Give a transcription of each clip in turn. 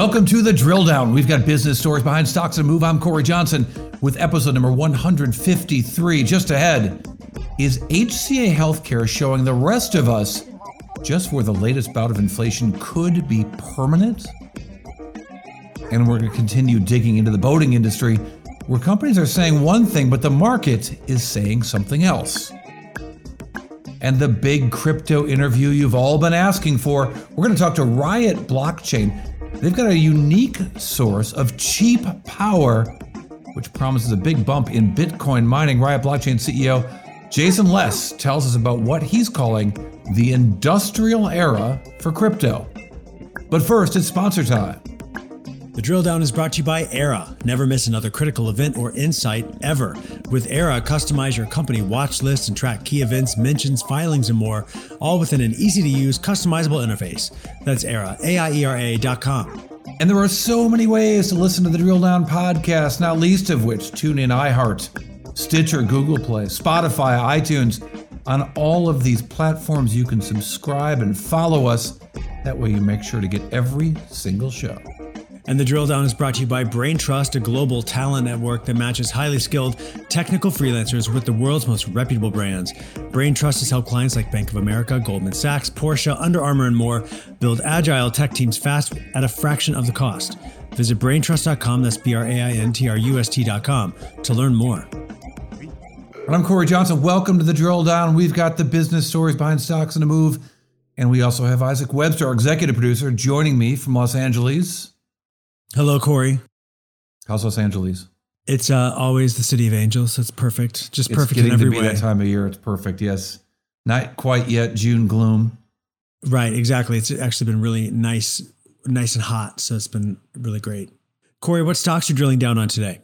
Welcome to the drill down. We've got business stories behind stocks and move. I'm Cory Johnson with episode number 153. Just ahead, is HCA Healthcare showing the rest of us just where the latest bout of inflation could be permanent? And we're going to continue digging into the boating industry where companies are saying one thing, but the market is saying something else. And the big crypto interview you've all been asking for. We're going to talk to Riot Blockchain. They've got a unique source of cheap power, which promises a big bump in Bitcoin mining. Riot Blockchain CEO Jason Les tells us about what he's calling the industrial era for crypto. But first, it's sponsor time. The drill down is brought to you by Aiera. Never miss another critical event or insight ever. With Aiera, customize your company watch list and track key events, mentions, filings, and more, all within an easy to use, customizable interface. That's Aiera, A-I-E-R-A dot com. And there are so many ways to listen to the Drill Down podcast, not least of which tune in iHeart, Stitcher, Google Play, Spotify, iTunes. On all of these platforms, you can subscribe and follow us. That way, you make sure to get every single show. And the drill down is brought to you by Braintrust, a global talent network that matches highly skilled technical freelancers with the world's most reputable brands. Braintrust has helped clients like Bank of America, Goldman Sachs, Porsche, Under Armour, and more build agile tech teams fast at a fraction of the cost. Visit braintrust.com, that's B R A I N T R U S T.com, to learn more. I'm Cory Johnson. Welcome to the drill down. We've got the business stories behind stocks and a move. And we also have Isaac Webster, our executive producer, joining me from Los Angeles. Hello, Cory. How's Los Angeles? It's uh, always the city of angels. It's perfect, just It's perfect in every way. that time of year. It's perfect. Yes, not quite yet. June gloom. Right, exactly. It's actually been really nice, nice and hot. So it's been really great. Cory, what stocks are you drilling down on today?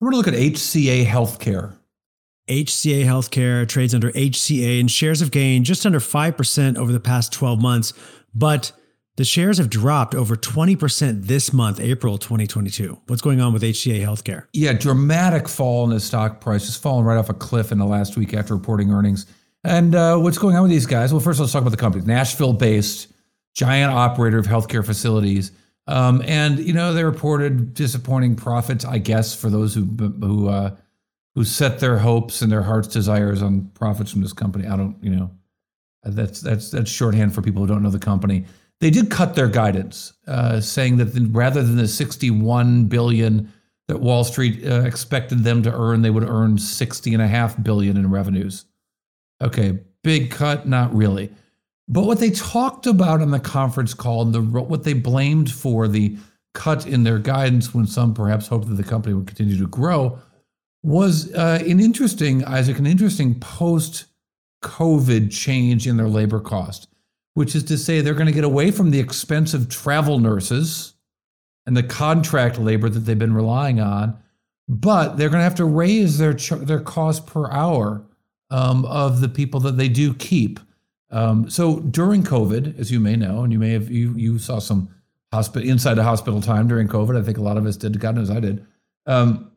We're going to look at HCA Healthcare. HCA Healthcare trades under HCA, and shares have gained just under 5% over the past 12 months, but the shares have dropped over 20% this month, April 2022. What's going on with HCA Healthcare? Yeah, dramatic fall in the stock price. It's fallen right off a cliff in the last week after reporting earnings. And uh, what's going on with these guys? Well, first let's talk about the company. Nashville-based giant operator of healthcare facilities. Um, and you know they reported disappointing profits, I guess, for those who who uh, who set their hopes and their heart's desires on profits from this company. I don't, you know, that's that's that's shorthand for people who don't know the company. They did cut their guidance, uh, saying that the, rather than the 61 billion that Wall Street uh, expected them to earn, they would earn 60 and a half billion in revenues. Okay, big cut, not really. But what they talked about on the conference call, the what they blamed for the cut in their guidance, when some perhaps hoped that the company would continue to grow, was uh, an interesting, Isaac, an interesting post COVID change in their labor cost, which is to say they're going to get away from the expensive travel nurses and the contract labor that they've been relying on, but they're going to have to raise their their cost per hour um, of the people that they do keep. Um, so during COVID, as you may know, and you may have you you saw some hospital inside the hospital time during COVID. I think a lot of us did. God knows I did. Um,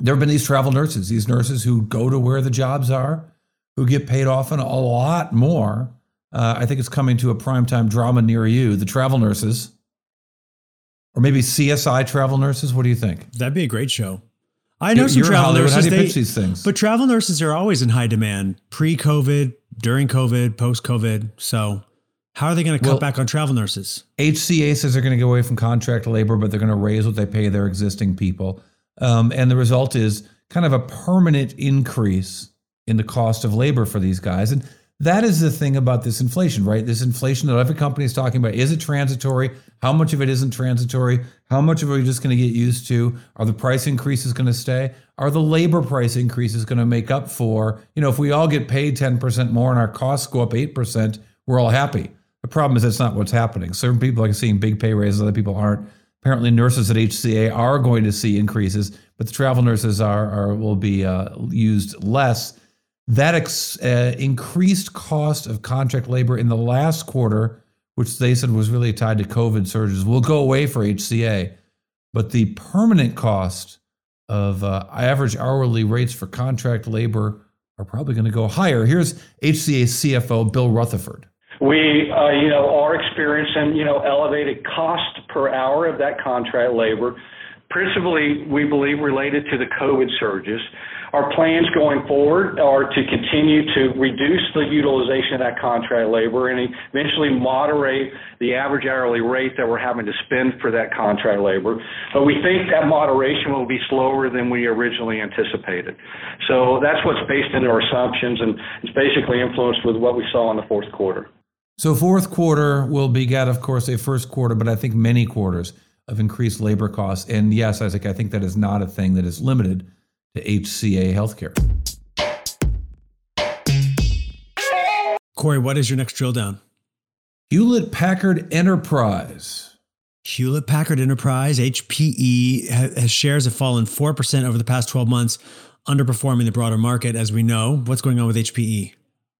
there have been these travel nurses, these nurses who go to where the jobs are, who get paid often a lot more. Uh, I think it's coming to a primetime drama near you. The travel nurses, or maybe CSI travel nurses. What do you think? That'd be a great show. I know You're some travel Hollywood. nurses. How do you they- pitch these things? But travel nurses are always in high demand pre COVID, during COVID, post COVID. So, how are they going to cut Well- back on travel nurses? HCA says they're going to go away from contract labor, but they're going to raise what they pay their existing people. Um, and the result is kind of a permanent increase in the cost of labor for these guys. And that is the thing about this inflation, right? This inflation that every company is talking about. Is it transitory? How much of it isn't transitory? How much of it are we just going to get used to? Are the price increases going to stay? Are the labor price increases going to make up for, you know, if we all get paid 10% more and our costs go up 8%, we're all happy. The problem is that's not what's happening. Certain people are seeing big pay raises, other people aren't. Apparently, nurses at HCA are going to see increases, but the travel nurses are, are will be uh, used less. That ex, uh, increased cost of contract labor in the last quarter, which they said was really tied to COVID surges, will go away for HCA. But the permanent cost of uh, average hourly rates for contract labor are probably going to go higher. Here's HCA CFO Bill Rutherford. We, uh, you know, are experiencing, you know, elevated cost per hour of that contract labor, principally, we believe, related to the COVID surges. Our plans going forward are to continue to reduce the utilization of that contract labor and eventually moderate the average hourly rate that we're having to spend for that contract labor. But we think that moderation will be slower than we originally anticipated. So that's what's based into our assumptions, and it's basically influenced with what we saw in the fourth quarter. So fourth quarter will beget, of course, a first quarter, but I think many quarters of increased labor costs. And yes, Isaac, I think that is not a thing that is limited to HCA Healthcare. Cory, what is your next drill down? Hewlett Packard Enterprise. Hewlett Packard Enterprise, HPE, has shares have fallen 4% over the past 12 months, underperforming the broader market, as we know. What's going on with HPE?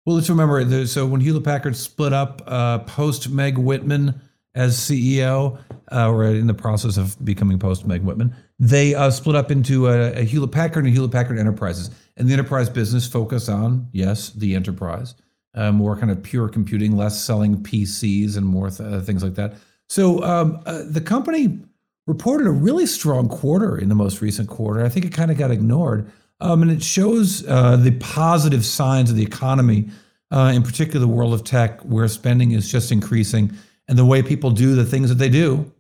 Well, let's remember. So when Hewlett Packard split up uh, post Meg Whitman as CEO, uh, or in the process of becoming post Meg Whitman, they uh, split up into a, a, Hewlett Packard and Hewlett Packard Enterprises. And the enterprise business focused on, yes, the enterprise, uh, more kind of pure computing, less selling PCs and more th- uh, things like that. So um, uh, the company reported a really strong quarter in the most recent quarter. I think it kind of got ignored. Um, and it shows uh, the positive signs of the economy, in particular the world of tech, where spending is just increasing, and the way people do the things that they do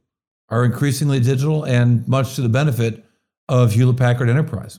are increasingly digital and much to the benefit of Hewlett Packard Enterprise.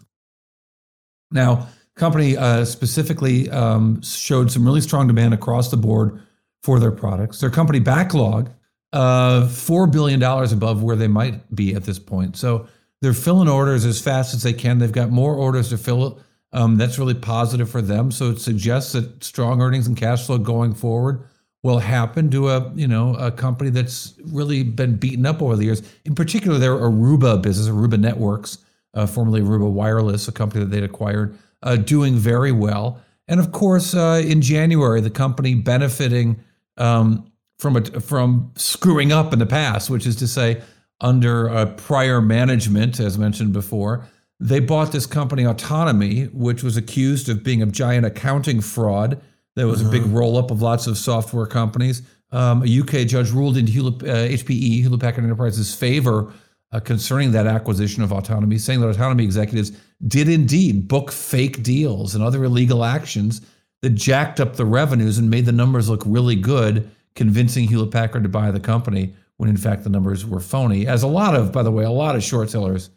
Now, company uh, specifically um, showed some really strong demand across the board for their products. Their company backlog, uh, $4 billion above where they might be at this point. So they're filling orders as fast as they can. They've got more orders to fill. Um, that's really positive for them. So it suggests that strong earnings and cash flow going forward will happen to a you know a company that's really been beaten up over the years. In particular, their Aruba business, Aruba Networks, uh, formerly Aruba Wireless, a company that they'd acquired, uh, doing very well. And of course, uh, in January, the company benefiting um, from a, from screwing up in the past, which is to say under uh, prior management, as mentioned before. They bought this company, Autonomy, which was accused of being a giant accounting fraud. There was a big uh-huh. roll up of lots of software companies. Um, a UK judge ruled in Hewlett, uh, HPE, Hewlett Packard Enterprises' favor uh, concerning that acquisition of Autonomy, saying that Autonomy executives did indeed book fake deals and other illegal actions that jacked up the revenues and made the numbers look really good, convincing Hewlett Packard to buy the company when in fact the numbers were phony. As a lot of, by the way, a lot of short sellers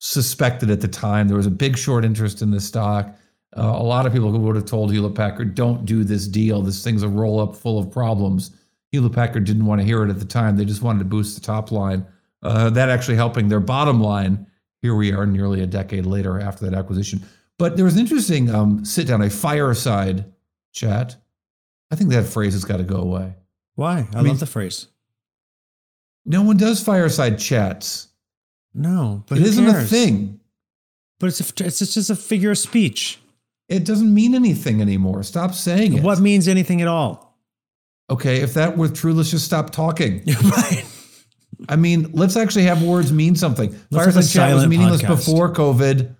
suspected at the time. There was a big short interest in this stock. Uh, a lot of people who would have told Hewlett Packard, don't do this deal. This thing's a roll up full of problems. Hewlett Packard didn't want to hear it at the time. They just wanted to boost the top line. Uh, that actually helping their bottom line. Here we are nearly a decade later after that acquisition. But there was an interesting um, sit down, a fireside chat. I think that phrase has got to go away. Why? I, I mean, love the phrase. No one does fireside chats. No, but it isn't cares? a thing. But it's a, it's just a figure of speech. It doesn't mean anything anymore. Stop saying it. What means anything at all? Okay, if that were true, let's just stop talking. right. I mean, let's actually have words mean something. Let's fireside chat was meaningless podcast. before COVID.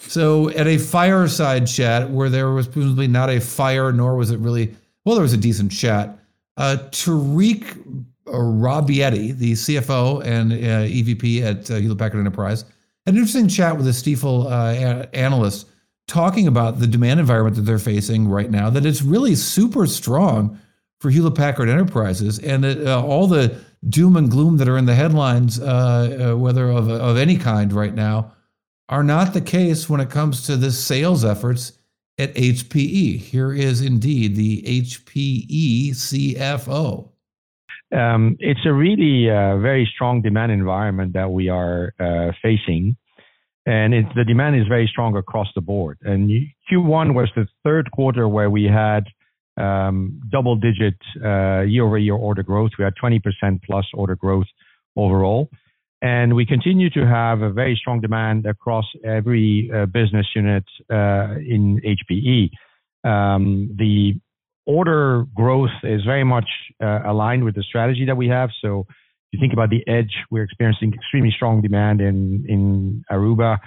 So at a fireside chat where there was presumably not a fire, nor was it really well, there was a decent chat. Uh, Tarek Robbiati, the CFO and uh, EVP at uh, Hewlett Packard Enterprise, had an interesting chat with a Stifel uh, analyst talking about the demand environment that they're facing right now, that it's really super strong for Hewlett Packard Enterprises, and that uh, all the doom and gloom that are in the headlines, uh, uh, whether of, of any kind right now, are not the case when it comes to the sales efforts at HPE. Here is indeed the HPE CFO. Um, it's a really uh, very strong demand environment that we are uh, facing. And it, the demand is very strong across the board. And Q1 was the third quarter where we had um, double digit uh, year over year order growth. We had 20% plus order growth overall. And we continue to have a very strong demand across every uh, business unit uh, in HPE. Um, the order growth is very much uh, aligned with the strategy that we have. So you think about the edge, we're experiencing extremely strong demand in, in Aruba.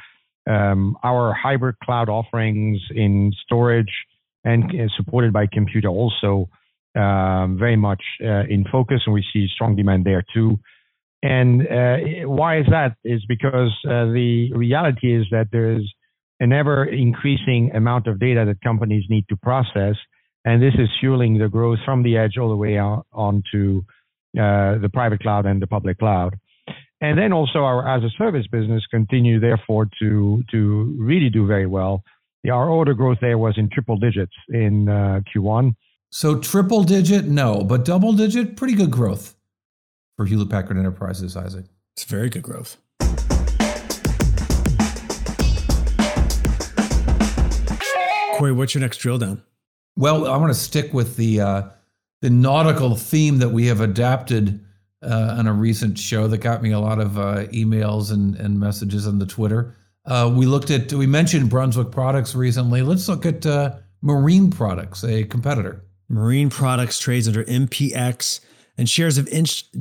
Um, our hybrid cloud offerings in storage and supported by computer also um, very much uh, in focus, and we see strong demand there too. And uh, why is that? Is because uh, the reality is that there's an ever increasing amount of data that companies need to process, and this is fueling the growth from the edge all the way on, onto uh, the private cloud and the public cloud. And then also our as a service business continue therefore to to really do very well. Our order growth there was in triple digits in uh, Q1. So triple digit, no, but double digit, pretty good growth for Hewlett Packard Enterprises, Isaac. It's very good growth. Cory, what's your next drill down? Well, I want to stick with the uh, the nautical theme that we have adapted uh, on a recent show that got me a lot of uh, emails and, and messages on the Twitter. Uh, we looked at we mentioned Brunswick Products recently. Let's look at uh, Marine Products, a competitor. Marine Products trades under MPX and shares have inched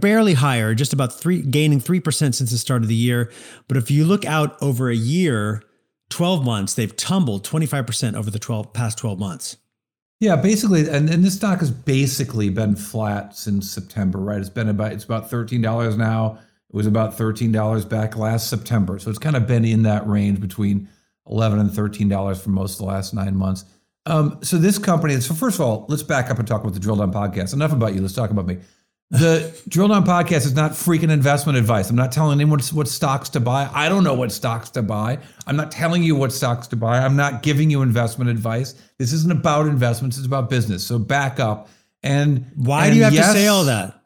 barely higher, just about three, gaining 3% since the start of the year. But if you look out over a year, 12 months, they've tumbled 25% over the 12, past 12 months. Yeah, basically, and, and this stock has basically been flat since September, right? It's been about it's about thirteen dollars now. It was about thirteen dollars back last September, so it's kind of been in that range between eleven and thirteen dollars for most of the last nine months. Um, so this company, so first of all, let's back up and talk about the Drill Down podcast. Enough about you. Let's talk about me. The Drill Down podcast is not freaking investment advice. I'm not telling anyone what stocks to buy. I don't know what stocks to buy. I'm not telling you what stocks to buy. I'm not giving you investment advice. This isn't about investments. It's about business. So back up. And why and do you have yes, to say all that?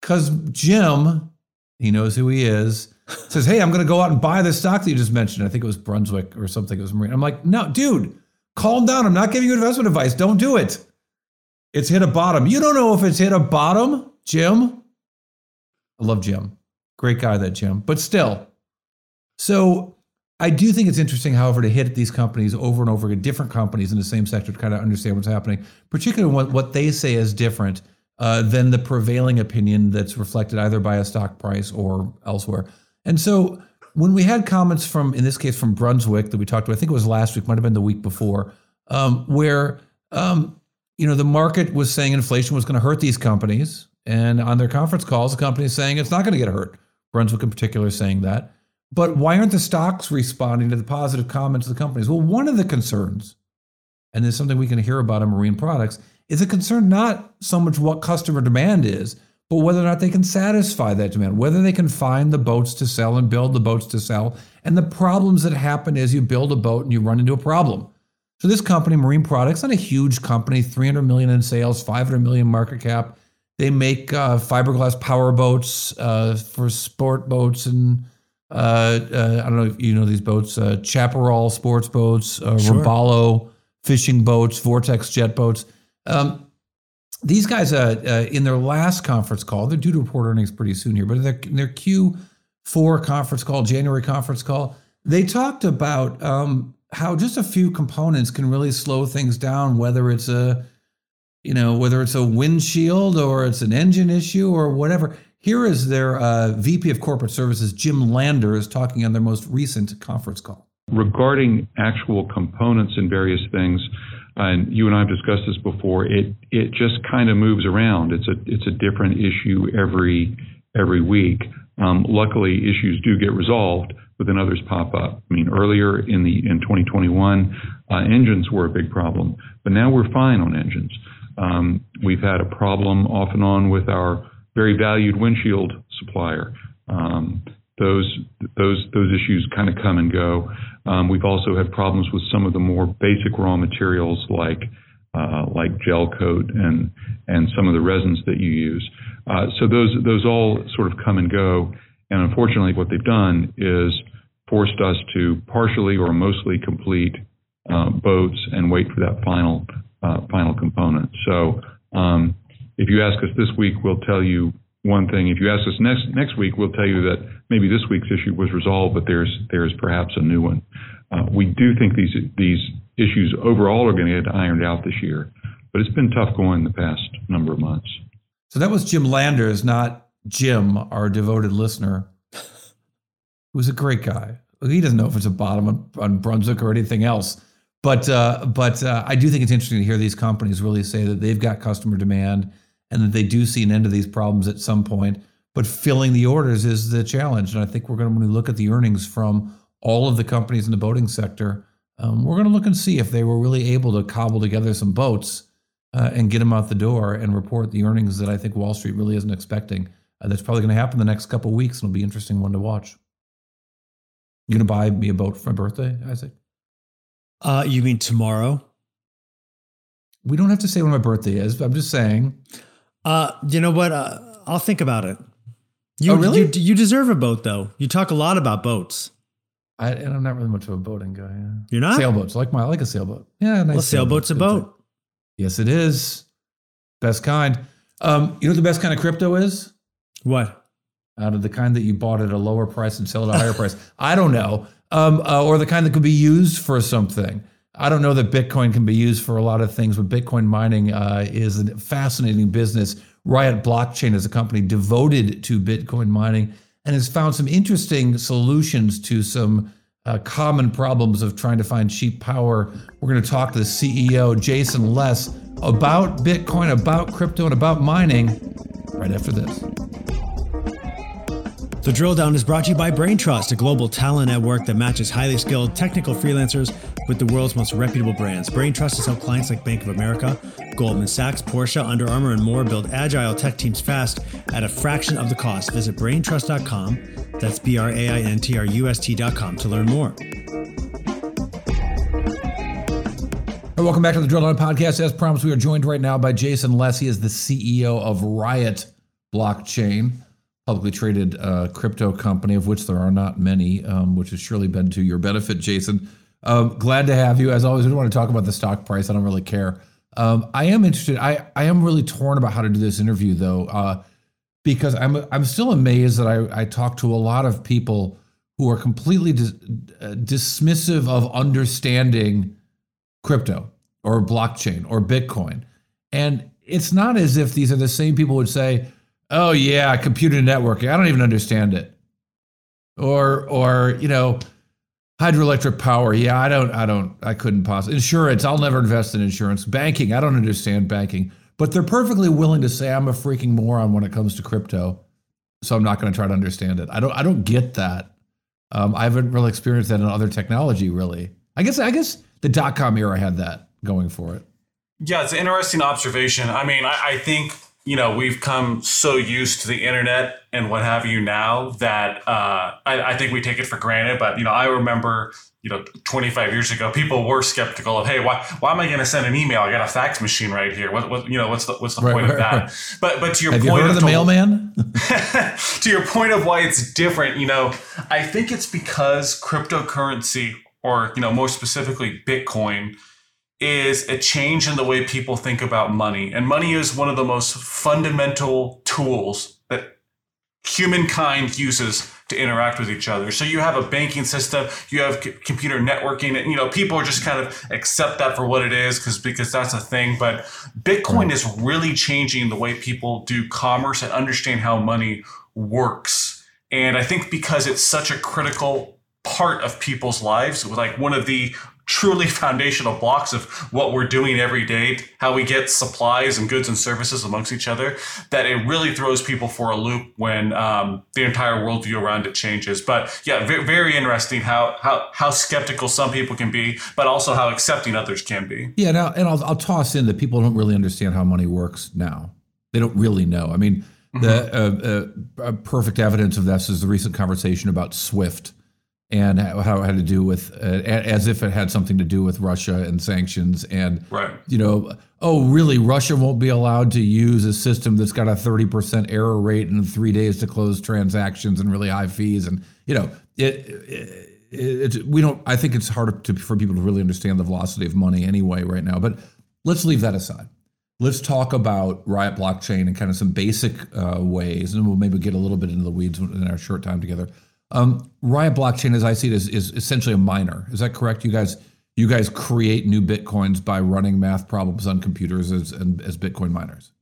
Because Jim, he knows who he is, says, "Hey, I'm going to go out and buy the stock that you just mentioned. I think it was Brunswick or something. It was Marine." I'm like, "No, dude, calm down. I'm not giving you investment advice. Don't do it. It's hit a bottom. You don't know if it's hit a bottom." Jim, I love Jim. Great guy, that Jim. But still, so I do think it's interesting, however, to hit these companies over and over again, different companies in the same sector to kind of understand what's happening, particularly what, what they say is different uh, than the prevailing opinion that's reflected either by a stock price or elsewhere. And so when we had comments from, in this case, from Brunswick that we talked about, I think it was last week, might have been the week before, um, where um, you know the market was saying inflation was going to hurt these companies, and on their conference calls, the company is saying it's not going to get hurt. Brunswick, in particular, is saying that. But why aren't the stocks responding to the positive comments of the companies? Well, one of the concerns, and there's something we can hear about in marine products, is a concern not so much what customer demand is, but whether or not they can satisfy that demand, whether they can find the boats to sell and build the boats to sell, and the problems that happen as you build a boat and you run into a problem. So this company, Marine Products, not a huge company, 300 million in sales, 500 million market cap. They make uh, fiberglass power boats uh, for sport boats and uh, uh, I don't know if you know these boats, uh, Chaparral sports boats, uh, sure. Robalo fishing boats, Vortex jet boats. Um, these guys, uh, uh, in their last conference call, they're due to report earnings pretty soon here, but in their, in their Q4 conference call, January conference call, they talked about um, how just a few components can really slow things down, whether it's a you know, whether it's a windshield or it's an engine issue or whatever. Here is their uh, VP of Corporate Services, Jim Lander, is talking on their most recent conference call. Regarding actual components and various things, and you and I have discussed this before, it it just kind of moves around. It's a it's a different issue every every week. Um, luckily, issues do get resolved, but then others pop up. I mean, earlier in the in 2021, uh, engines were a big problem, but now we're fine on engines. Um, we've had a problem off and on with our very valued windshield supplier. Um, those those those issues kind of come and go. Um, we've also had problems with some of the more basic raw materials like uh, like gel coat and and some of the resins that you use. Uh, so those those all sort of come and go. And unfortunately, what they've done is forced us to partially or mostly complete uh, boats and wait for that final uh, final component. So um, if you ask us this week, we'll tell you one thing. If you ask us next next week, we'll tell you that maybe this week's issue was resolved, but there's there's perhaps a new one. Uh, we do think these these issues overall are going to get ironed out this year, but it's been tough going the past number of months. So that was Jim Landers, not Jim, our devoted listener, who's a great guy. He doesn't know if it's a bottom on, on Brunswick or anything else. But uh, but uh, I do think it's interesting to hear these companies really say that they've got customer demand and that they do see an end to these problems at some point. But filling the orders is the challenge, and I think we're going to look at the earnings from all of the companies in the boating sector, um, we're going to look and see if they were really able to cobble together some boats uh, and get them out the door and report the earnings that I think Wall Street really isn't expecting. Uh, that's probably going to happen the next couple of weeks, and it'll be an interesting one to watch. You going to buy me a boat for my birthday, Isaac? Uh, you mean tomorrow? We don't have to say when my birthday is. I'm just saying. Uh, you know what? Uh, I'll think about it. You, Oh, really? You, you deserve a boat, though. You talk a lot about boats. I, and I'm not really much of a boating guy. Yeah. You're not? Sailboats, like my, I like a sailboat. Yeah, nice well, sailboat's a Good boat. Yes, it is. Best kind. Um, you know what the best kind of crypto is? What? Out of the kind that you bought at a lower price and sell at a higher price. I don't know. Um, uh, or the kind that could be used for something. I don't know that Bitcoin can be used for a lot of things, but Bitcoin mining uh, is a fascinating business. Riot Blockchain is a company devoted to Bitcoin mining and has found some interesting solutions to some uh, common problems of trying to find cheap power. We're going to talk to the CEO, Jason Les, about Bitcoin, about crypto, and about mining right after this. The Drill Down is brought to you by BrainTrust, a global talent network that matches highly skilled technical freelancers with the world's most reputable brands. BrainTrust has helped clients like Bank of America, Goldman Sachs, Porsche, Under Armour, and more build agile tech teams fast at a fraction of the cost. Visit braintrust.com. That's B R A I N T R U S T.com to learn more. Hey, welcome back to the Drill Down Podcast. As promised, we are joined right now by Jason Les. He is the CEO of Riot Blockchain, publicly traded uh, crypto company, of which there are not many, um, which has surely been to your benefit, Jason. Um, glad to have you. As always, we don't want to talk about the stock price. I don't really care. Um, I am interested. I, I am really torn about how to do this interview, though, uh, because I'm I'm still amazed that I, I talk to a lot of people who are completely dis- uh, dismissive of understanding crypto or blockchain or Bitcoin. And it's not as if these are the same people would say, "Oh yeah, computer networking. I don't even understand it." Or or, you know, hydroelectric power. Yeah, I don't I don't I couldn't possibly. Insurance, I'll never invest in insurance. Banking, I don't understand banking. But they're perfectly willing to say I'm a freaking moron when it comes to crypto. So I'm not going to try to understand it. I don't I don't get that. Um, I haven't really experienced that in other technology, really. I guess I guess the dot com era had that going for it. Yeah, it's an interesting observation. I mean, I, I think you know we've come so used to the internet and what have you now that uh, I, I think we take it for granted. But you know, I remember you know 25 years ago, people were skeptical of, hey, why why am I going to send an email? I got a fax machine right here. What, what you know, what's the what's the Right, point of that? right. But but to your Have point heard of the mailman? to your point of why it's different, you know, I think it's because cryptocurrency, or you know, more specifically, Bitcoin, is a change in the way people think about money, and money is one of the most fundamental tools that humankind uses to interact with each other. So you have a banking system, you have c- computer networking, and you know people just kind of accept that for what it is because because that's a thing. But Bitcoin is really changing the way people do commerce and understand how money works. And I think because it's such a critical part of people's lives, like one of the truly foundational blocks of what we're doing every day, how we get supplies and goods and services amongst each other, that it really throws people for a loop when um, the entire worldview around it changes. But yeah, very, very interesting how, how how skeptical some people can be, but also how accepting others can be. Yeah, now and I'll, I'll toss in that people don't really understand how money works now. They don't really know. I mean, the uh, uh, uh, perfect evidence of this is the recent conversation about SWIFT and how it had to do with, uh, as if it had something to do with Russia and sanctions. And Right. you know, oh, really? Russia won't be allowed to use a system that's got a thirty percent error rate and three days to close transactions and really high fees. And you know, it, it, it we don't. I think it's hard to, for people to really understand the velocity of money anyway right now. But let's leave that aside. Let's talk about Riot Blockchain and kind of some basic uh, ways, and we'll maybe get a little bit into the weeds in our short time together. Um, Riot Blockchain, as I see it, is, is essentially a miner. Is that correct? You guys, you guys create new bitcoins by running math problems on computers as as Bitcoin miners.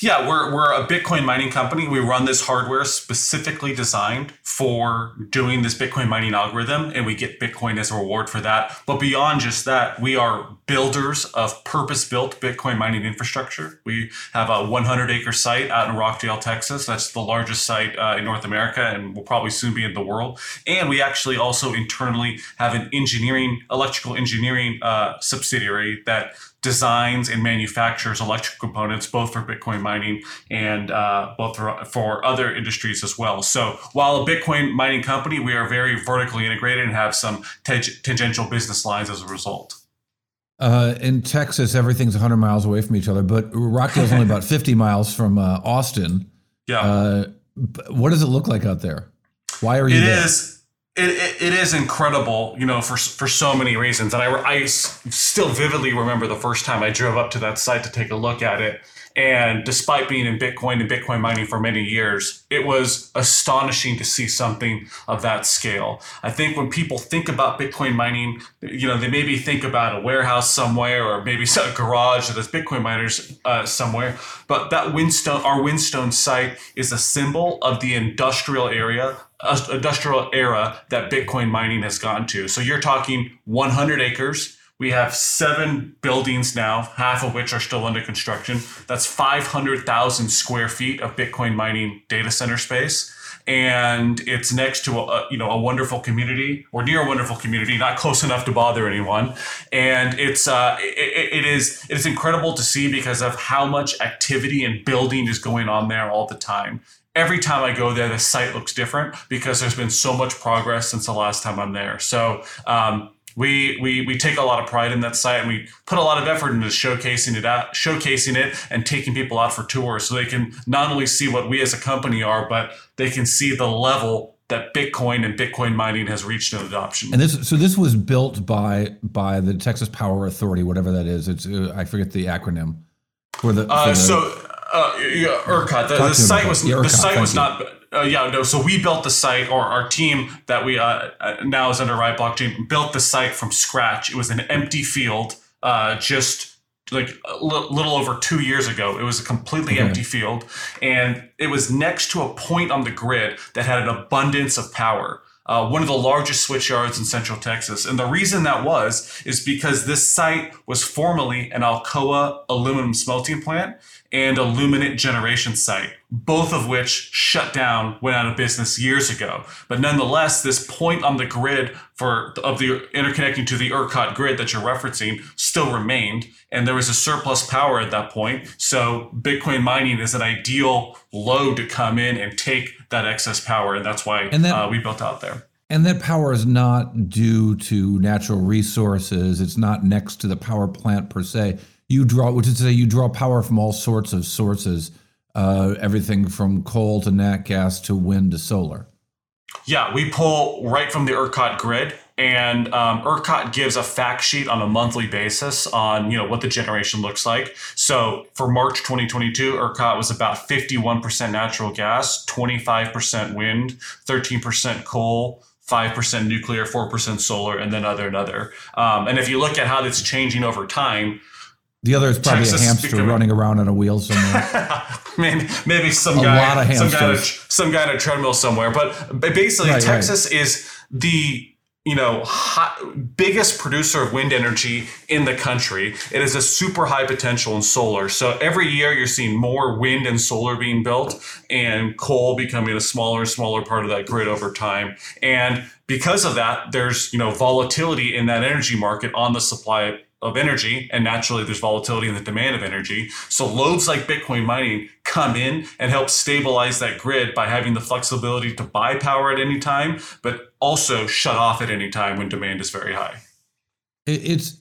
Yeah, we're, we're a Bitcoin mining company. We run this hardware specifically designed for doing this Bitcoin mining algorithm, and we get Bitcoin as a reward for that. But beyond just that, we are builders of purpose built Bitcoin mining infrastructure. We have a 100 acre site out in Rockdale, Texas. That's the largest site uh, in North America and will probably soon be in the world. And we actually also internally have an engineering, electrical engineering uh, subsidiary that designs and manufactures electrical components both for Bitcoin mining and uh, both for, for other industries as well. So while a Bitcoin mining company, we are very vertically integrated and have some tangential business lines as a result. Uh, in Texas, everything's 100 miles away from each other, but Rockdale's only about 50 miles from uh, Austin. Yeah. Uh, what does it look like out there? Why are you? It there? is it, it, it is incredible, you know, for for so many reasons. And I, I still vividly remember the first time I drove up to that site to take a look at it. And despite being in Bitcoin and Bitcoin mining for many years, it was astonishing to see something of that scale. I think when people think about Bitcoin mining, you know, they maybe think about a warehouse somewhere or maybe a garage that has Bitcoin miners uh, somewhere. But that Whinstone, our Whinstone site is a symbol of the industrial area industrial era that Bitcoin mining has gone to. So you're talking 100 acres. We have seven buildings now, half of which are still under construction. That's 500,000 square feet of Bitcoin mining data center space. And it's next to a, you know a wonderful community or near a wonderful community, not close enough to bother anyone. And it's uh, it, it is it is incredible to see because of how much activity and building is going on there all the time every time I go there, the site looks different because there's been so much progress since the last time I'm there. So um, we, we we take a lot of pride in that site and we put a lot of effort into showcasing it out, showcasing it and taking people out for tours so they can not only see what we as a company are, but they can see the level that Bitcoin and Bitcoin mining has reached in adoption. And this, so this was built by by the Texas Power Authority, whatever that is. It's uh, I forget the acronym. For the, for uh, the so uh, yeah, ERCOT. The, the site was yeah, ERCOT, the site was not. Uh, yeah, no. So we built the site, or our team that we uh, uh, now is under Riot Blockchain built the site from scratch. It was an empty field, uh, just like a little over two years ago. It was a completely okay. empty field, and it was next to a point on the grid that had an abundance of power uh, one of the largest switch yards in central Texas. And the reason that was is because this site was formerly an Alcoa aluminum smelting plant and a Luminant generation site, both of which shut down, went out of business years ago. But nonetheless, this point on the grid for of the interconnecting to the ERCOT grid that you're referencing still remained, and there was a surplus power at that point. So Bitcoin mining is an ideal load to come in and take that excess power, and that's why and that, uh, we built out there. And that power is not due to natural resources. It's not next to the power plant per se. You draw, which is to say, you draw power from all sorts of sources, uh, everything from coal to nat gas to wind to solar. Yeah, we pull right from the ERCOT grid, and um, ERCOT gives a fact sheet on a monthly basis on you know what the generation looks like. So for March 2022, ERCOT was about 51% natural gas, 25% wind, 13% coal. 5% nuclear, 4% solar, and then other and other. Um, and if you look at how that's changing over time, the other is probably Texas a hamster becoming, running around on a wheel somewhere. maybe, maybe some a guy, some guy, some guy on a treadmill somewhere. But basically, right, Texas right. is the you know hot, biggest producer of wind energy in the country. It is a super high potential in solar. So every year you're seeing more wind and solar being built, and coal becoming a smaller and smaller part of that grid over time. And because of that, there's you know volatility in that energy market on the supply of energy, and naturally there's volatility in the demand of energy. So loads like Bitcoin mining come in and help stabilize that grid by having the flexibility to buy power at any time, but also shut off at any time when demand is very high. It's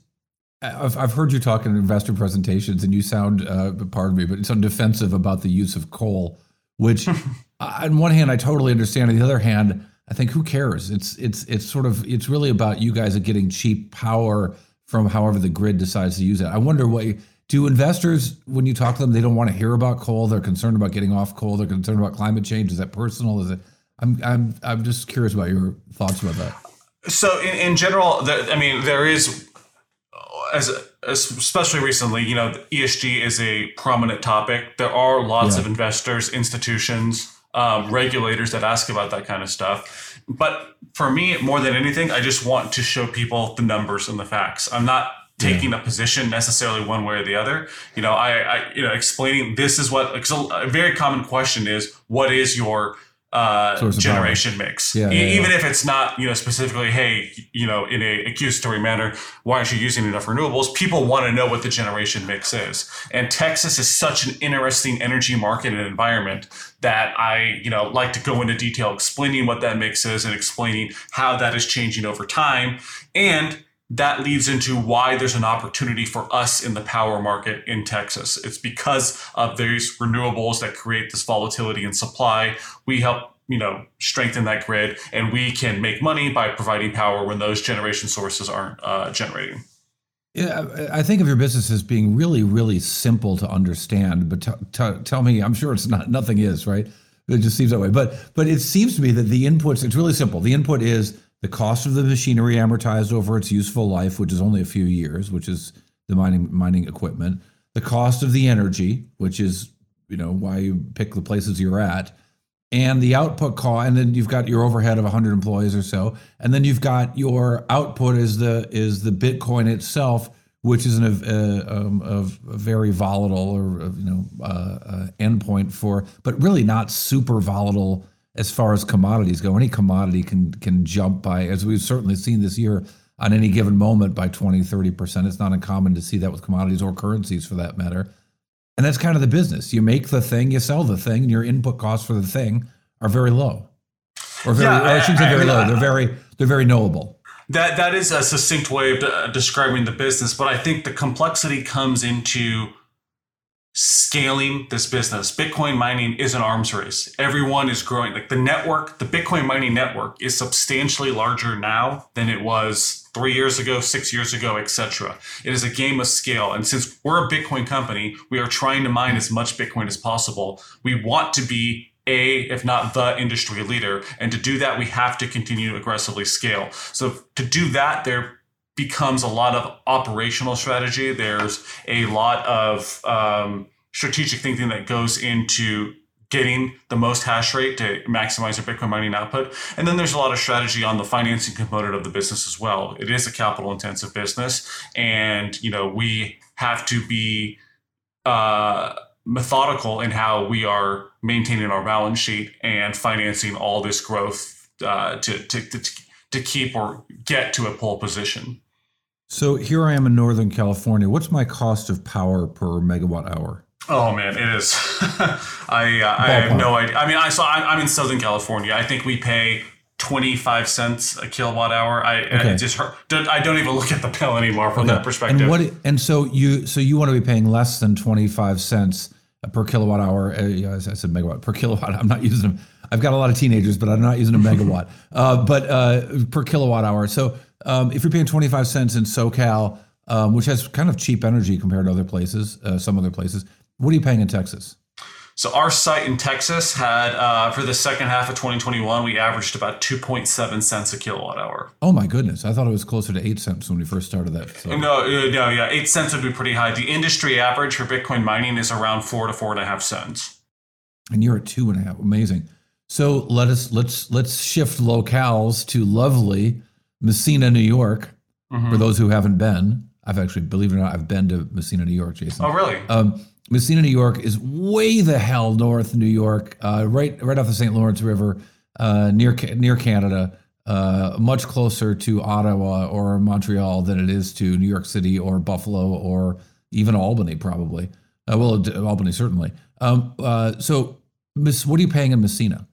I've, I've heard you talk in investor presentations, and you sound, uh, pardon me, but you sound defensive about the use of coal. Which, on one hand, I totally understand. On the other hand, I think who cares? It's it's it's sort of it's really about you guys getting cheap power from however the grid decides to use it. I wonder what do investors when you talk to them they don't want to hear about coal. They're concerned about getting off coal. They're concerned about climate change. Is that personal? Is it? I'm I'm I'm just curious about your thoughts about that. So in, in general, the, I mean, there is as, especially recently, you know, ESG is a prominent topic. There are lots Yeah. of investors, institutions, um, regulators that ask about that kind of stuff. But for me, more than anything, I just want to show people the numbers and the facts. I'm not taking a position necessarily one way or the other. You know, I, I you know, explaining this is what because a, a very common question is, what is your uh, power. generation mix? Yeah, E- yeah, yeah. even if it's not, you know, specifically, hey, you know, in a accusatory manner, why aren't you using enough renewables? People want to know what the generation mix is. And Texas is such an interesting energy market and environment that I, you know, like to go into detail explaining what that mix is and explaining how that is changing over time. And that leads into why there's an opportunity for us in the power market in Texas. It's because of these renewables that create this volatility in supply. We help, you know, strengthen that grid, and we can make money by providing power when those generation sources aren't uh, generating. Yeah, I think of your business as being really, really simple to understand. But t- t- tell me, I'm sure it's not. Nothing is right. It just seems that way. But but it seems to me that the inputs. It's really simple. The input is the cost of the machinery amortized over its useful life, which is only a few years, which is the mining mining equipment. The cost of the energy, which is you know why you pick the places you're at, and the output cost, and then you've got your overhead of 100 employees or so, and then you've got your output is the is the Bitcoin itself, which is an, a, um, a, a very volatile or uh, you know uh, uh, endpoint for, but really not super volatile as far as commodities go. Any commodity can can jump by, as we've certainly seen this year, on any given moment by 20, 30 percent. It's not uncommon to see that with commodities or currencies for that matter. And that's kind of the business. You make the thing, you sell the thing, and your input costs for the thing are very low. Or very, Yeah, or I shouldn't say very low. They're very, they're very knowable. That that is a succinct way of describing the business, but I think the complexity comes into scaling this business. Bitcoin mining is an arms race. Everyone is growing. Like the network, the Bitcoin mining network is substantially larger now than it was three years ago, six years ago, etc. It is a game of scale. And since we're a Bitcoin company, we are trying to mine as much Bitcoin as possible. We want to be a, if not the industry leader. And to do that, we have to continue to aggressively scale. So to do that, there becomes a lot of operational strategy. There's a lot of um, strategic thinking that goes into getting the most hash rate to maximize your Bitcoin mining output. And then there's a lot of strategy on the financing component of the business as well. It is a capital intensive business. And, you know, we have to be uh, methodical in how we are maintaining our balance sheet and financing all this growth uh, to, to, to, to keep or get to a pole position. So here I am in Northern California. What's my cost of power per megawatt hour? Oh man, it is. I uh, I have no idea. I mean, I saw. I'm, I'm in Southern California. I think we pay 25 cents a kilowatt hour. I Okay. it just don't- I don't even look at the bill anymore from that perspective. And what? And so you, so you want to be paying less than twenty five cents per kilowatt hour? Uh, yeah, I said megawatt per kilowatt. I'm not using them. I've got a lot of teenagers, but I'm not using a megawatt. Uh, but uh, per kilowatt hour. So um, if you're paying twenty five cents in SoCal, um, which has kind of cheap energy compared to other places, uh, some other places, what are you paying in Texas? so our site in Texas had uh, for the second half of 2021, we averaged about 2.7 cents a kilowatt hour. Oh my goodness! I thought it was closer to eight cents when we first started that. So. No, uh, no, yeah, eight cents would be pretty high. The industry average for Bitcoin mining is around four to four and a half cents. and you're at two and a half. Amazing. So let us let's let's shift locales to lovely Massena, New York. Mm-hmm. For those who haven't been, I've actually, believe it or not, I've been to Massena, New York, Jason. Oh, really? Um, Massena, New York is way the hell north New York, uh, right right off the St. Lawrence River, uh, near near Canada, uh, much closer to Ottawa or Montreal than it is to New York City or Buffalo or even Albany, probably. Uh, well, Albany certainly. Um, uh, so, Miss, what are you paying in Massena?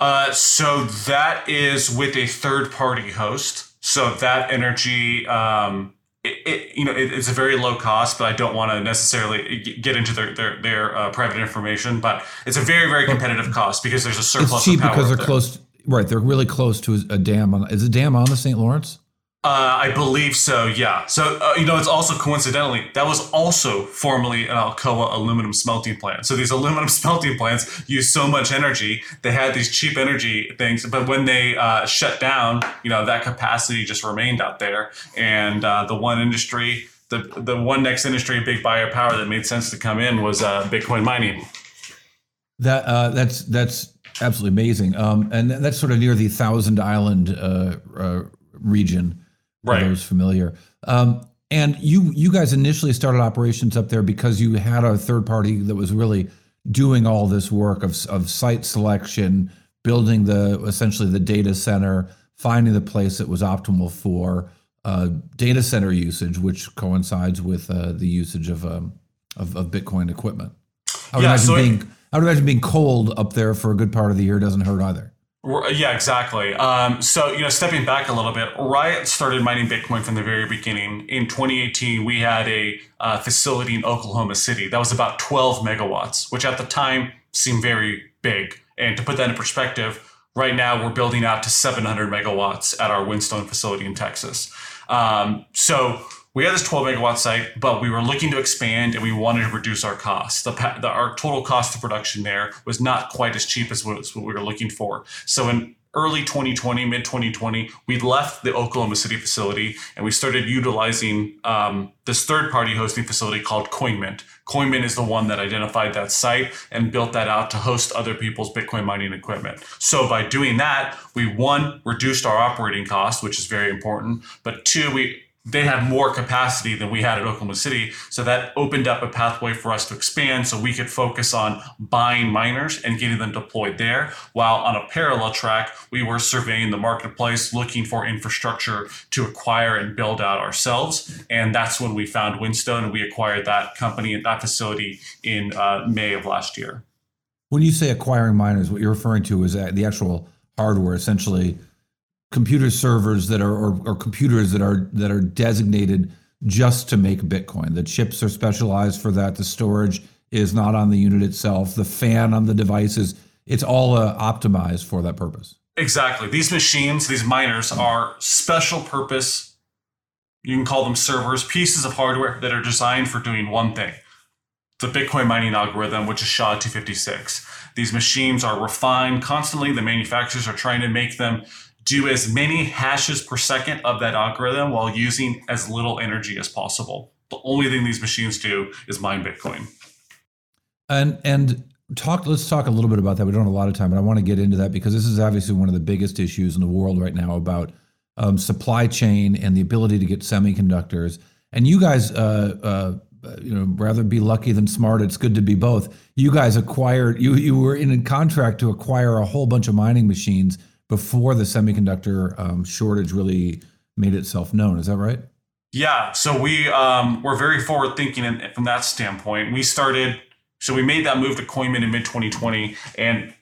Uh, so that is with a third party host. So that energy, um, it, it you know, it, it's a very low cost, but I don't want to necessarily get into their their, their uh, private information. But it's a very very competitive cost because there's a surplus. It's cheap of power because they're close. Right, they're really close to a dam. On, is a dam on the St. Lawrence? Uh, I believe so. Yeah. So uh, you know, it's also coincidentally that was also formerly an Alcoa aluminum smelting plant. So these aluminum smelting plants use so much energy. They had these cheap energy things, but when they uh, shut down, you know, that capacity just remained out there. And uh, the one industry, the the one next industry, big buyer power that made sense to come in was uh, Bitcoin mining. That uh, that's that's absolutely amazing. Um, and that's sort of near the Thousand Island region right. those familiar. Um, and you you guys initially started operations up there because you had a third party that was really doing all this work of, of site selection, building the essentially the data center, finding the place that was optimal for uh, data center usage, which coincides with uh, the usage of, um, of, of Bitcoin equipment. I would Yeah, imagine so it- being I would imagine being cold up there for a good part of the year doesn't hurt either. R- Yeah, exactly. Um, so, you know, stepping back a little bit, Riot started mining Bitcoin from the very beginning. In 2018, we had a uh, facility in Oklahoma City that was about 12 megawatts, which at the time seemed very big. And to put that in perspective, right now we're building out to 700 megawatts at our Whinstone facility in Texas. Um, so we had this 12 megawatt site, but we were looking to expand and we wanted to reduce our costs. The, the our total cost of production there was not quite as cheap as what, what we were looking for. So in early 2020, mid 2020, we left the Oklahoma City facility and we started utilizing um, this third party hosting facility called CoinMint. CoinMint is the one that identified that site and built that out to host other people's Bitcoin mining equipment. So by doing that, we one reduced our operating costs, which is very important, but two, we they had more capacity than we had at Oklahoma City. So that opened up a pathway for us to expand so we could focus on buying miners and getting them deployed there. While on a parallel track, we were surveying the marketplace, looking for infrastructure to acquire and build out ourselves. And that's when we found Whinstone and we acquired that company and that facility in uh, May of last year. When you say acquiring miners, what you're referring to is the actual hardware, essentially computer servers that are or, or computers that are that are designated just to make Bitcoin. The chips are specialized for that. The storage is not on the unit itself. The fan on the devices, it's all uh, optimized for that purpose. Exactly. These machines, these miners, are special purpose. You can call them servers, pieces of hardware that are designed for doing one thing the Bitcoin mining algorithm, which is SHA 256. These machines are refined constantly. The manufacturers are trying to make them do as many hashes per second of that algorithm while using as little energy as possible. The only thing these machines do is mine Bitcoin. And and talk. Let's talk a little bit about that. We don't have a lot of time, but I want to get into that because this is obviously one of the biggest issues in the world right now about um, supply chain and the ability to get semiconductors. And you guys, uh, uh, you know, rather be lucky than smart. It's good to be both. You guys acquired. You you were in a contract to acquire a whole bunch of mining machines before the semiconductor um, shortage really made itself known. Is that right? Yeah, so we um, were very forward thinking in, from that standpoint. We started, so we made that move to CoinMint in mid 2020, and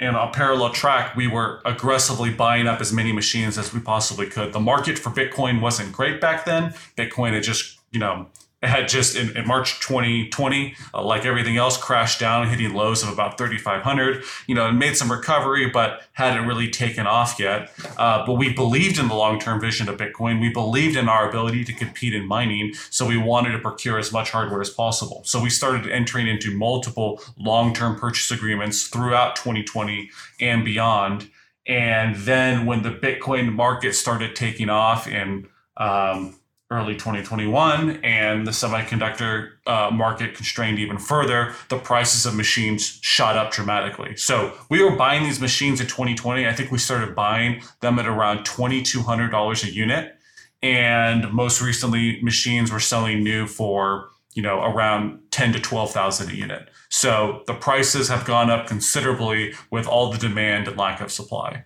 in a parallel track, we were aggressively buying up as many machines as we possibly could. The market for Bitcoin wasn't great back then. Bitcoin had just, you know, it had just in, in March 2020, uh, like everything else, crashed down, hitting lows of about 3,500. You know, it made some recovery, but hadn't really taken off yet. Uh, but we believed in the long term vision of Bitcoin. We believed in our ability to compete in mining. So we wanted to procure as much hardware as possible. So we started entering into multiple long term purchase agreements throughout 2020 and beyond. And then when the Bitcoin market started taking off and um, early 2021 and the semiconductor uh, market constrained even further, the prices of machines shot up dramatically. So we were buying these machines in 2020. I think we started buying them at around $2,200 a unit. And most recently, machines were selling new for you know around 10 to 12,000 a unit. So the prices have gone up considerably with all the demand and lack of supply.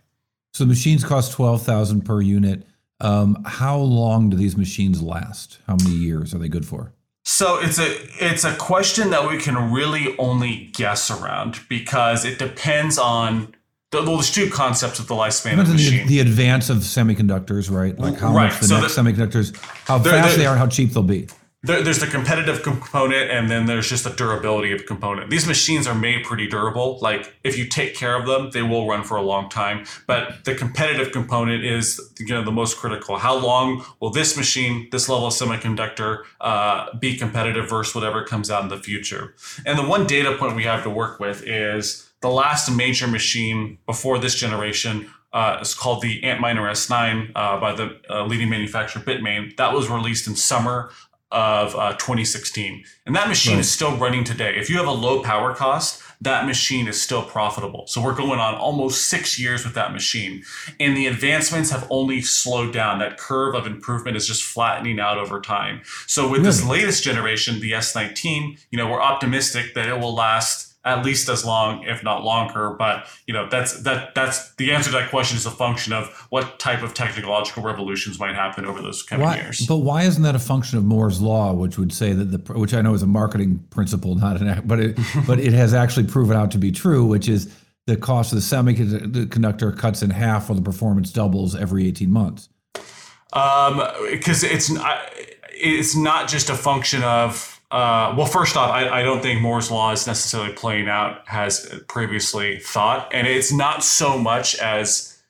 So machines cost twelve thousand per unit. Um, how long do these machines last? How many years are they good for? So it's a it's a question that we can really only guess around because it depends on the, well, there's two concepts of the lifespan of Depends a on the, machine. the advance of semiconductors, right? Like how Right, much the so next the- semiconductors, how They're- fast they're- they are, and how cheap they'll be. There, there's the competitive component and then there's just the durability of component. These machines are made pretty durable. Like if you take care of them, they will run for a long time. But the competitive component is you know the most critical. How long will this machine, this level of semiconductor, uh, be competitive versus whatever comes out in the future? And the one data point we have to work with is the last major machine before this generation uh, called the Antminer S9 uh, by the uh, leading manufacturer Bitmain. That was released in summer of uh, 2016. And that machine right. is still running today. If you have a low power cost, that machine is still profitable. So we're going on almost six years with that machine. And the advancements have only slowed down. That curve of improvement is just flattening out over time. So with really? this latest generation, the S19, you know, we're optimistic that it will last at least as long, if not longer. But you know, that's that that's the answer to that question is a function of what type of technological revolutions might happen over those coming why, years. But why isn't that a function of Moore's law, which would say that the which I know is a marketing principle, not an but it but it has actually proven out to be true, which is the cost of the semiconductor cuts in half while the performance doubles every 18 months. Um, because it's it's not just a function of uh, well, first off, I, I, don't think Moore's law is necessarily playing out as previously thought, and it's not so much as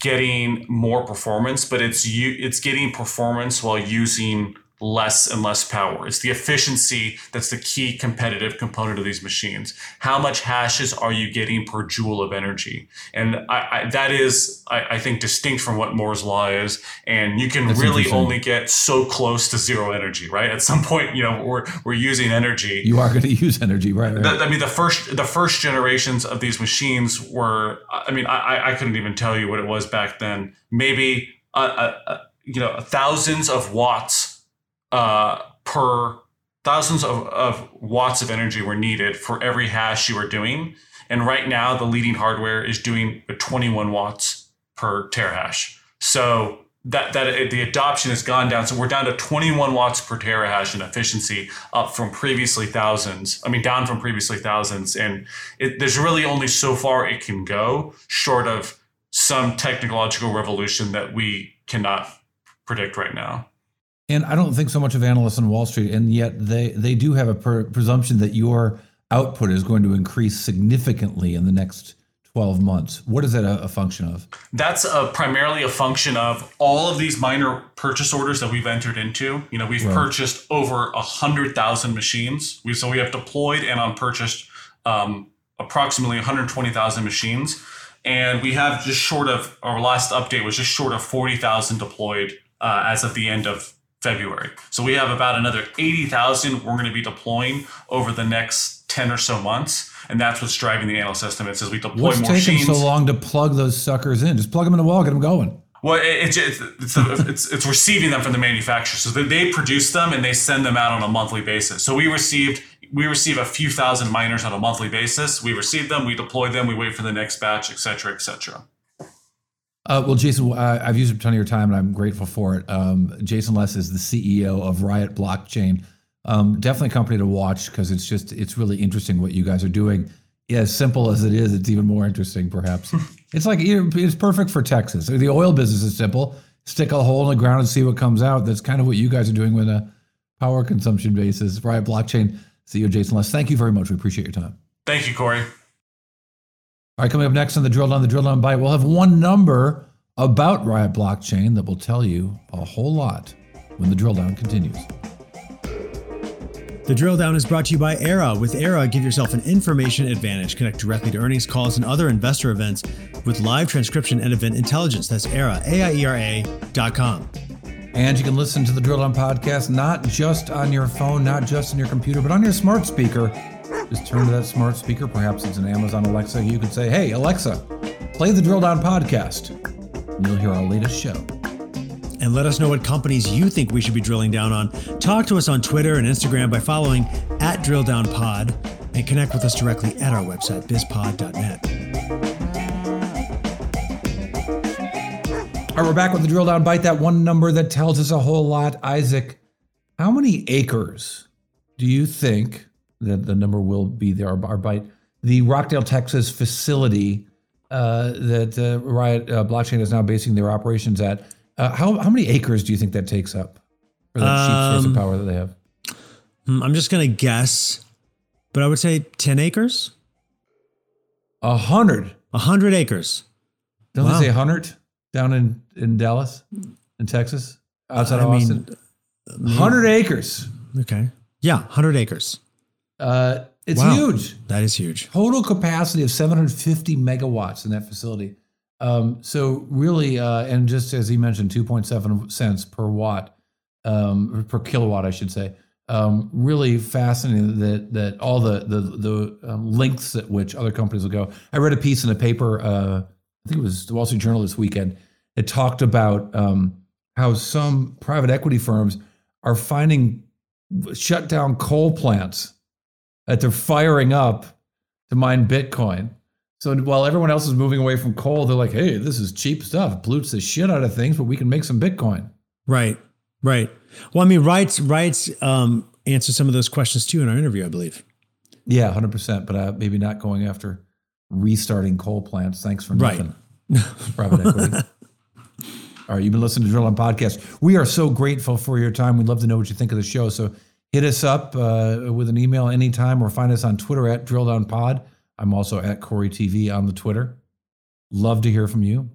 getting more performance, but it's you it's getting performance while using less and less power. It's the efficiency that's the key competitive component of these machines. How much hashes are you getting per joule of energy? And I, I, that is, I, I, think, distinct from what Moore's law is. And you can that's really only get so close to zero energy, right? At some point, you know, we're, we're using energy. You are going to use energy, right? right. The, I mean, the first the first generations of these machines were, I mean, I, I couldn't even tell you what it was back then. Maybe, uh, uh, uh you know, thousands of watts uh, per thousands of, of watts of energy were needed for every hash you were doing. And right now, the leading hardware is doing 21 watts per terahash. So that that the adoption has gone down. So we're down to 21 watts per terahash in efficiency, up from previously thousands. I mean, down from previously thousands. And it, there's really only so far it can go, short of some technological revolution that we cannot predict right now. And I don't think so much of analysts on Wall Street, and yet they they do have a per- presumption that your output is going to increase significantly in the next 12 months. What is that a, a function of? That's a, primarily a function of all of these miner purchase orders that we've entered into. You know, we've right. purchased over a hundred thousand machines. We so we have deployed and on purchased um, approximately 120,000 machines, and we have just short of our last update was just short of 40,000 deployed uh, as of the end of February. So we have about another 80,000 we're going to be deploying over the next 10 or so months. And that's what's driving the analyst estimates as we deploy what's more taking machines. so long to plug those suckers in? Just plug them in the wall, get them going. Well, it's it's it's, it's, it's receiving them from the manufacturer. So they produce them and they send them out on a monthly basis. So we received we receive a few thousand miners on a monthly basis. We receive them, we deploy them, we wait for the next batch, et cetera, et cetera. Uh, well, Jason, uh, I've used a ton of your time and I'm grateful for it. Um, Jason Les is the CEO of Riot Blockchain. Um, definitely a company to watch because it's just it's really interesting what you guys are doing. As simple as it is, it's even more interesting, perhaps. it's like it's perfect for Texas. The oil business is simple: stick a hole in the ground and see what comes out. That's kind of what you guys are doing with a power consumption basis. Riot Blockchain CEO Jason Les, thank you very much. We appreciate your time. Thank you, Cory. All right, coming up next on the Drill Down, the Drill Down Bite, we'll have one number about Riot Blockchain that will tell you a whole lot when the drill down continues. The drill down is brought to you by Aiera. With Aiera, give yourself an information advantage. Connect directly to earnings calls and other investor events with live transcription and event intelligence. That's Aiera, A-I-E-R-A dot com. And you can listen to the Drill Down podcast not just on your phone, not just on your computer, but on your smart speaker just turn to that smart speaker. Perhaps it's an Amazon Alexa. You could say, Hey, Alexa, play the Drill Down podcast. And you'll hear our latest show. And let us know what companies you think we should be drilling down on. Talk to us on Twitter and Instagram by following at Drill Down DrillDownPod and connect with us directly at our website, bizpod.net. All right, we're back with the drill down bite. That one number that tells us a whole lot. Isaac, how many acres do you think the, the number will be there, our, bite. The Rockdale, Texas facility uh, that uh, Riot uh, Blockchain is now basing their operations at, uh, how, how many acres do you think that takes up for that um, cheap source of power that they have? Hmm, I'm just gonna guess, but I would say 10 acres, A hundred. 100 acres. Don't Wow. they say hundred down in in Dallas, in Texas, outside of I mean, Austin? Hundred acres. Okay, yeah, 100 acres. Uh, it's Wow. huge. That is huge. Total capacity of 750 megawatts in that facility. Um, so really, uh, and just as he mentioned, 2.7 cents per watt, um, per kilowatt, I should say. Um, really fascinating that that all the the the um, lengths at which other companies will go. I read a piece in a paper, uh, I think it was the Wall Street Journal this weekend. It talked about um, how some private equity firms are finding shut down coal plants that they're firing up to mine Bitcoin. So while everyone else is moving away from coal, they're like, "Hey, this is cheap stuff. It pollutes the shit out of things, but we can make some Bitcoin." Right, right. Well, I mean, Wrights Wrights um, answered some of those questions too in our interview, I believe. Yeah, hundred percent. But uh, maybe not going after restarting coal plants. Thanks for Right. nothing. Private equity. All right, you've been listening to Drill On Podcast. We are so grateful for your time. We'd love to know what you think of the show. So hit us up uh, with an email anytime or find us on Twitter at Drill Down Pod. I'm also at Cory TV on the Twitter. Love to hear from you.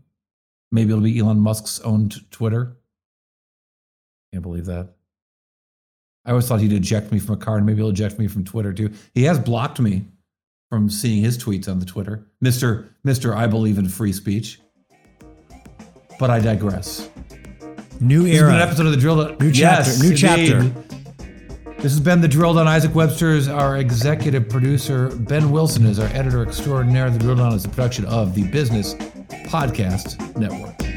Maybe it'll be Elon Musk's own t- Twitter. Can't believe that. I always thought he'd eject me from a car, and maybe he'll eject me from Twitter too. He has blocked me from seeing his tweets on the Twitter, Mister Mister. I believe in free speech, but I digress. New This has been an era. episode of the Drill. New chapter, new chapter. This has been the Drill Down. Isaac Webster's our executive producer. Ben Wilson is our editor extraordinaire. The Drill Down is a production of the Business Podcast Network.